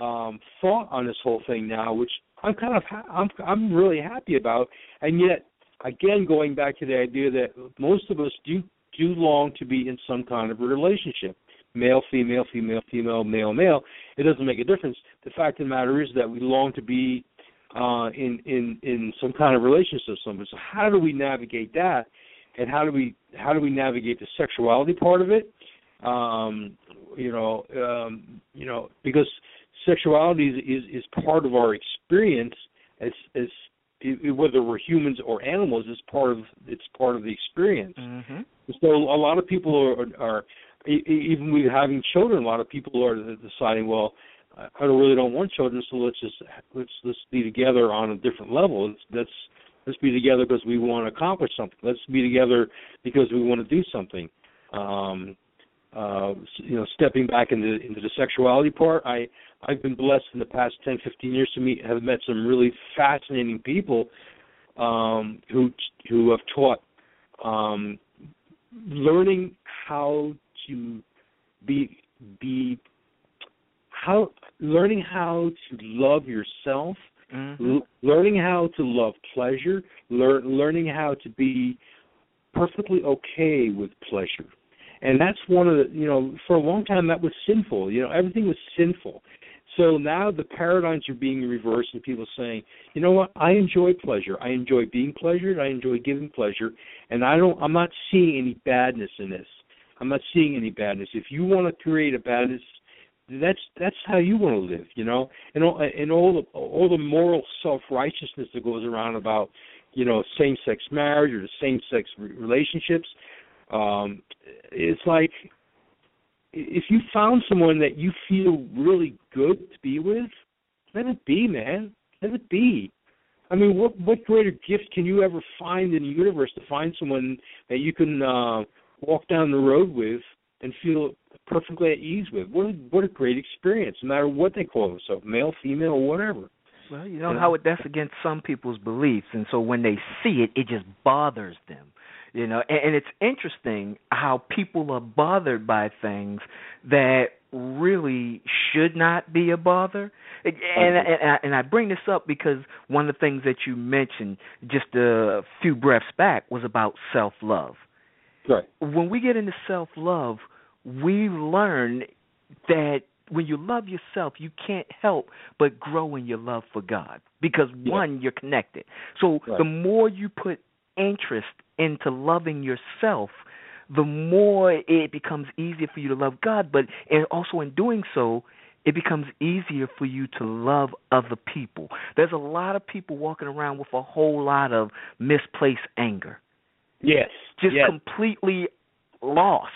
um, thought on this whole thing now, which I'm kind of ha- I'm I'm really happy about. And yet, again, going back to the idea that most of us do do long to be in some kind of a relationship male, female, female, female, male, male. It doesn't make a difference. The fact of the matter is that we long to be uh, in in in some kind of relationship with someone. So how do we navigate that? And how do we how do we navigate the sexuality part of it? Um, you know, um, you know, because sexuality is, is is part of our experience as as whether we're humans or animals is part of it's part of the experience. Mm-hmm. So a lot of people are, are even with having children, a lot of people are deciding, well, I don't really don't want children, so let's just let's let's be together on a different level. Let's let's, be together because we want to accomplish something. Let's be together because we want to do something. Um, uh, you know, stepping back into into the sexuality part, I I've been blessed in the past 10, 15 years to meet have met some really fascinating people um, who who have taught um, learning how to be be how learning how to love yourself, mm-hmm. l- learning how to love pleasure, lear- learning how to be perfectly okay with pleasure. And that's one of the you know for a long time that was sinful. You know everything was sinful. So now the paradigms are being reversed, and people saying, you know what? I enjoy pleasure. I enjoy being pleasured. I enjoy giving pleasure, and I don't. I'm not seeing any badness in this. I'm not seeing any badness. If you want to create a badness, that's that's how you want to live, you know. And all and all the all the moral self righteousness that goes around about, you know, same sex marriage or the same sex relationships. Um, it's like if you found someone that you feel really good to be with, let it be, man. Let it be. I mean, what what greater gift can you ever find in the universe to find someone that you can uh walk down the road with and feel perfectly at ease with. What a, what a great experience, no matter what they call themselves, male, female, whatever. Well, you know how it, that's against some people's beliefs, and so when they see it, it just bothers them. You know, and, and it's interesting how people are bothered by things that really should not be a bother. And, and, and, I, and I bring this up because one of the things that you mentioned just a few breaths back was about self love. Right. When we get into self love, we learn that when you love yourself, you can't help but grow in your love for God because yeah. one, you're connected. So right. the more you put interest into loving yourself, the more it becomes easier for you to love God. But also in doing so, it becomes easier for you to love other people. There's a lot of people walking around with a whole lot of misplaced anger. Yes. Just yes. completely lost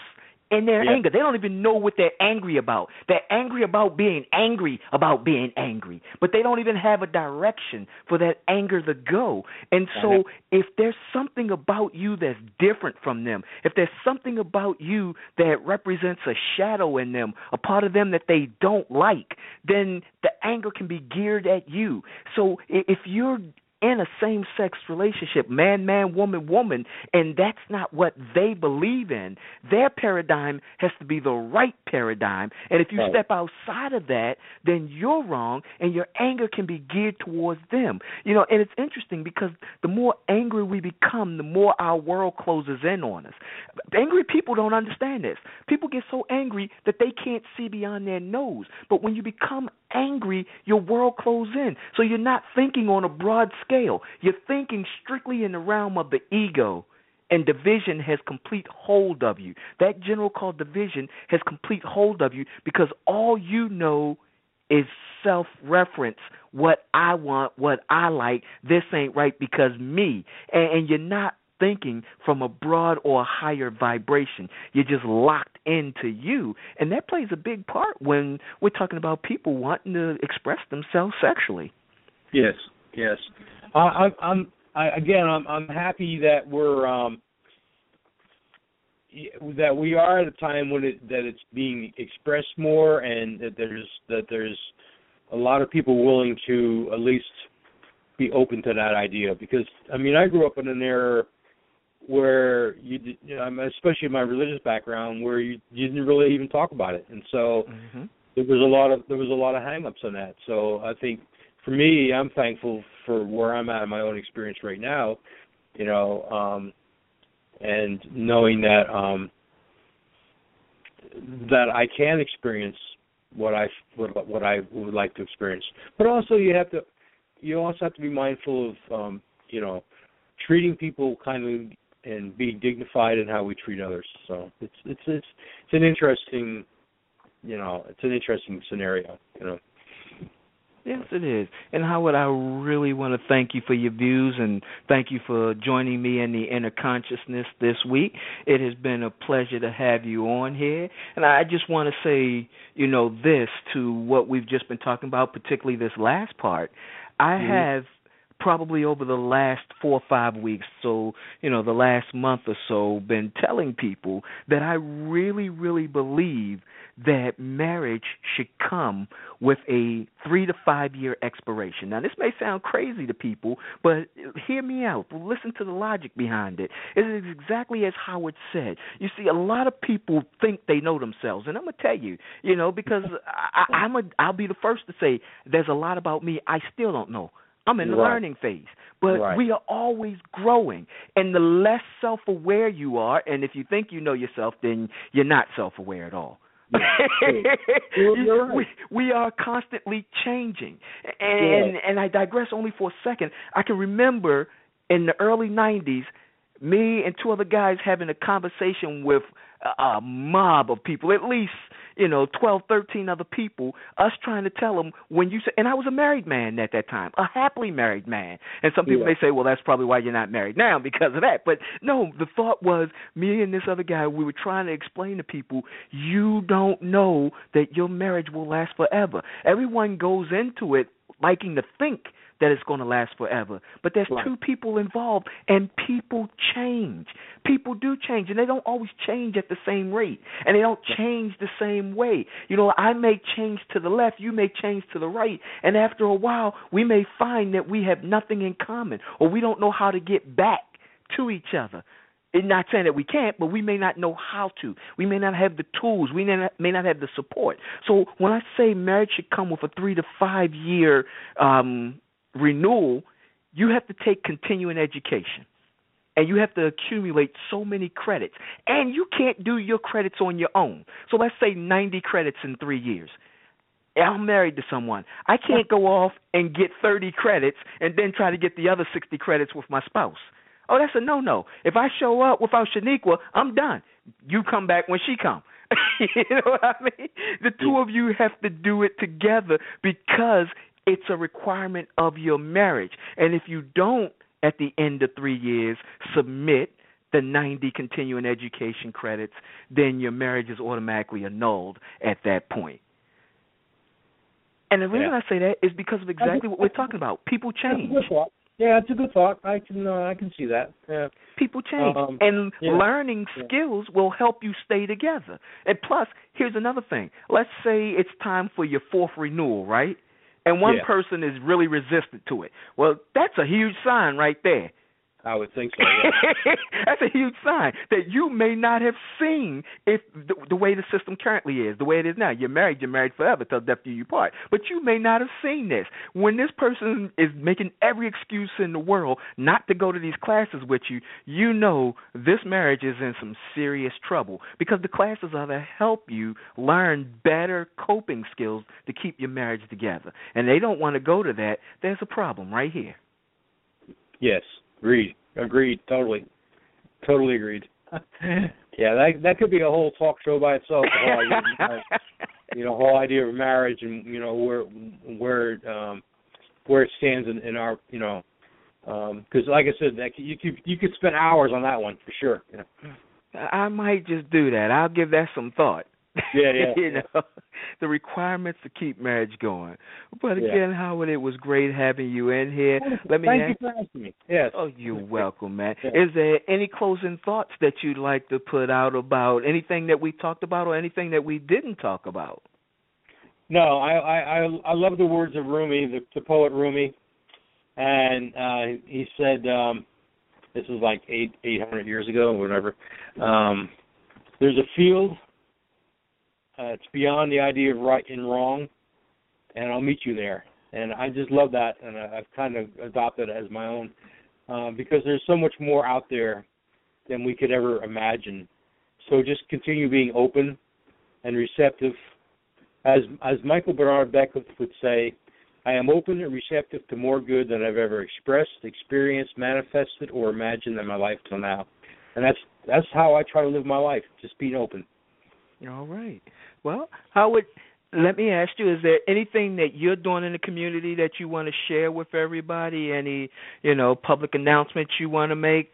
in their anger. They don't even know what they're angry about. They're angry about being angry about being angry, but they don't even have a direction for that anger to go. And so, if there's something about you that's different from them, if there's something about you that represents a shadow in them, a part of them that they don't like, then the anger can be geared at you. So, if you're in a same sex relationship, man, man, woman, woman, and that's not what they believe in. Their paradigm has to be the right paradigm. And if you right. step outside of that, then you're wrong and your anger can be geared towards them. You know, and it's interesting because the more angry we become, the more our world closes in on us. Angry people don't understand this. People get so angry that they can't see beyond their nose. But when you become angry, your world closes in. So you're not thinking on a broad scale. You're thinking strictly in the realm of the ego. And division has complete hold of you. That general called division has complete hold of you because all you know is self reference what I want, what I like. This ain't right because me. And, and you're not thinking from a broad or a higher vibration. You're just locked into you. And that plays a big part when we're talking about people wanting to express themselves sexually. Yes, yes. I, I'm I, again. I'm I'm happy that we're um, that we are at a time when it that it's being expressed more, and that there's that there's a lot of people willing to at least be open to that idea. Because I mean, I grew up in an era where you, you know, especially in my religious background, where you, you didn't really even talk about it, and so mm-hmm. there was a lot of there was a lot of hangups on that. So I think for me, I'm thankful for where I'm at in my own experience right now, you know, um, and knowing that um, that I can experience what I what, what I would like to experience. But also, you have to you also have to be mindful of um, you know treating people kind of and being dignified in how we treat others. So it's it's it's it's an interesting you know it's an interesting scenario you know. Yes, it is. And Howard, I really want to thank you for your views and thank you for joining me in the inner consciousness this week. It has been a pleasure to have you on here. And I just want to say, you know, this to what we've just been talking about, particularly this last part. I mm-hmm. have probably over the last four or five weeks, so, you know, the last month or so, been telling people that I really, really believe that marriage should come with a three to five year expiration. Now, this may sound crazy to people, but hear me out. Listen to the logic behind it. It is exactly as Howard said. You see, a lot of people think they know themselves, and I'm gonna tell you, you know, because I, I'm a, I'll be the first to say there's a lot about me I still don't know. I'm in the right. learning phase. But right. we are always growing. And the less self aware you are, and if you think you know yourself, then you're not self aware at all. we, we are constantly changing. And yeah. and I digress only for a second. I can remember in the early 90s me and two other guys having a conversation with a mob of people, at least you know twelve, thirteen other people. Us trying to tell them when you say, and I was a married man at that time, a happily married man. And some people yeah. may say, well, that's probably why you're not married now because of that. But no, the thought was me and this other guy. We were trying to explain to people, you don't know that your marriage will last forever. Everyone goes into it liking to think that it's going to last forever. But there's right. two people involved, and people change. People do change, and they don't always change at the same rate, and they don't change the same way. You know, I may change to the left, you may change to the right, and after a while, we may find that we have nothing in common, or we don't know how to get back to each other. It's not saying that we can't, but we may not know how to. We may not have the tools. We may not, may not have the support. So when I say marriage should come with a three to five year um, renewal, you have to take continuing education. And you have to accumulate so many credits. And you can't do your credits on your own. So let's say 90 credits in three years. I'm married to someone. I can't go off and get 30 credits and then try to get the other 60 credits with my spouse. Oh, that's a no-no. If I show up without Shaniqua, I'm done. You come back when she comes. you know what I mean? The two of you have to do it together because it's a requirement of your marriage. And if you don't, at the end of three years, submit the 90 continuing education credits, then your marriage is automatically annulled at that point. And the reason yeah. I say that is because of exactly what we're talking about. People change. Yeah, it's a good thought. I can uh, I can see that. Yeah. People change, um, and yeah. learning skills will help you stay together. And plus, here's another thing. Let's say it's time for your fourth renewal, right? And one yeah. person is really resistant to it. Well, that's a huge sign right there. I would think so. Yeah. That's a huge sign that you may not have seen if the, the way the system currently is, the way it is now. You're married, you're married forever till death do you part. But you may not have seen this. When this person is making every excuse in the world not to go to these classes with you, you know this marriage is in some serious trouble because the classes are to help you learn better coping skills to keep your marriage together. And they don't want to go to that. There's a problem right here. Yes. Agreed. Agreed. Totally. Totally agreed. yeah, that that could be a whole talk show by itself. The whole idea, you know, whole idea of marriage and you know where where um where it stands in, in our you know because um, like I said, that you could you could spend hours on that one for sure. You know. I might just do that. I'll give that some thought. Yeah, yeah. you know, the requirements to keep marriage going. But again, yeah. Howard, it was great having you in here. Let me Thank ask, you for asking me. Yes. Oh, you're welcome, man. Yeah. Is there any closing thoughts that you'd like to put out about anything that we talked about or anything that we didn't talk about? No, I I I love the words of Rumi, the, the poet Rumi, and uh he said um this was like eight eight hundred years ago or whatever. Um there's a field uh, it's beyond the idea of right and wrong, and I'll meet you there. And I just love that, and I've kind of adopted it as my own uh, because there's so much more out there than we could ever imagine. So just continue being open and receptive. As as Michael Bernard Beckwith would say, I am open and receptive to more good than I've ever expressed, experienced, manifested, or imagined in my life till now. And that's that's how I try to live my life, just being open. All right. Well, how would let me ask you: Is there anything that you're doing in the community that you want to share with everybody? Any, you know, public announcements you want to make?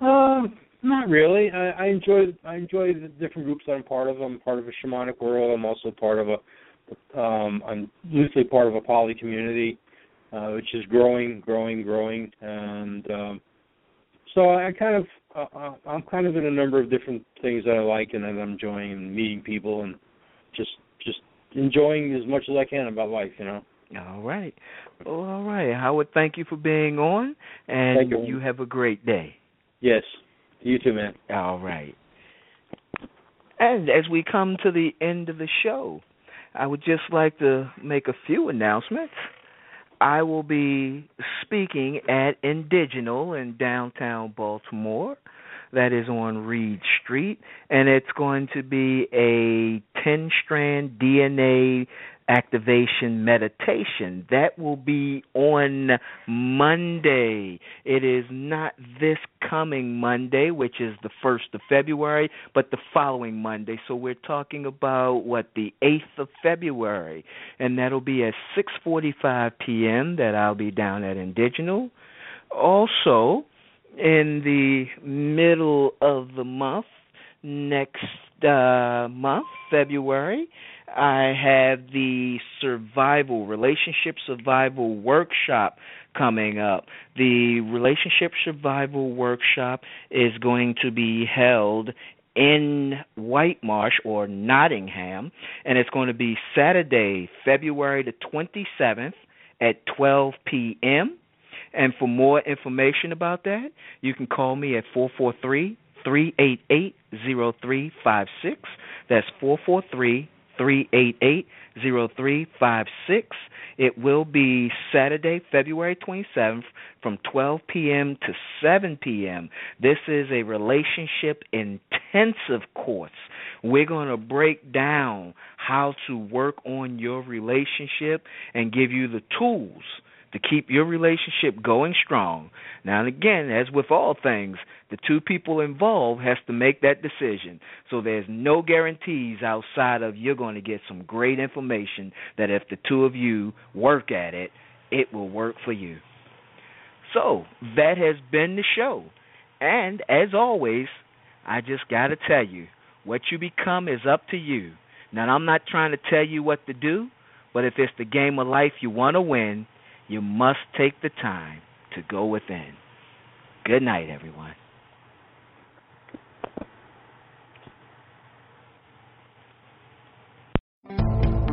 Um, not really. I, I enjoy I enjoy the different groups that I'm part of. I'm part of a shamanic world. I'm also part of a um I'm loosely part of a poly community, uh, which is growing, growing, growing, and um, so I kind of uh, uh, I'm kind of in a number of different things that I like and that I'm enjoying and meeting people and just just enjoying as much as I can about life, you know. All right. Well, all right. Howard, thank you for being on, and you. you have a great day. Yes. You too, man. All right. And as we come to the end of the show, I would just like to make a few announcements. I will be speaking at Indigenal in downtown Baltimore. That is on Read Street. And it's going to be a 10 strand DNA activation meditation. That will be on Monday. It is not this coming Monday, which is the 1st of February, but the following Monday. So we're talking about what the 8th of February, and that'll be at 6:45 p.m. that I'll be down at Indigenal. Also, in the middle of the month next uh, month, February, I have the survival relationship survival workshop coming up. The relationship survival workshop is going to be held in White Marsh or Nottingham, and it's going to be Saturday, February the 27th at 12 p.m. And for more information about that, you can call me at 443 388 0356. That's 443 388 0356. It will be Saturday, February 27th from 12 p.m. to 7 p.m. This is a relationship intensive course. We're going to break down how to work on your relationship and give you the tools to keep your relationship going strong. Now and again, as with all things, the two people involved has to make that decision. So there's no guarantees outside of you're going to get some great information that if the two of you work at it, it will work for you. So, that has been the show. And as always, I just got to tell you, what you become is up to you. Now, I'm not trying to tell you what to do, but if it's the game of life you want to win, you must take the time to go within. Good night, everyone.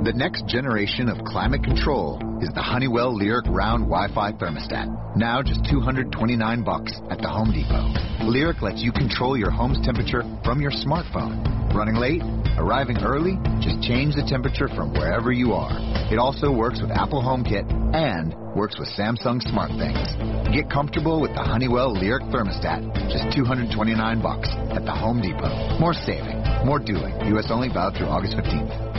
The next generation of climate control is the Honeywell Lyric Round Wi-Fi thermostat. Now just 229 bucks at the Home Depot. Lyric lets you control your home's temperature from your smartphone. Running late? Arriving early? Just change the temperature from wherever you are. It also works with Apple HomeKit and works with Samsung SmartThings. Get comfortable with the Honeywell Lyric thermostat, just 229 bucks at the Home Depot. More saving, more doing. US only valid through August 15th.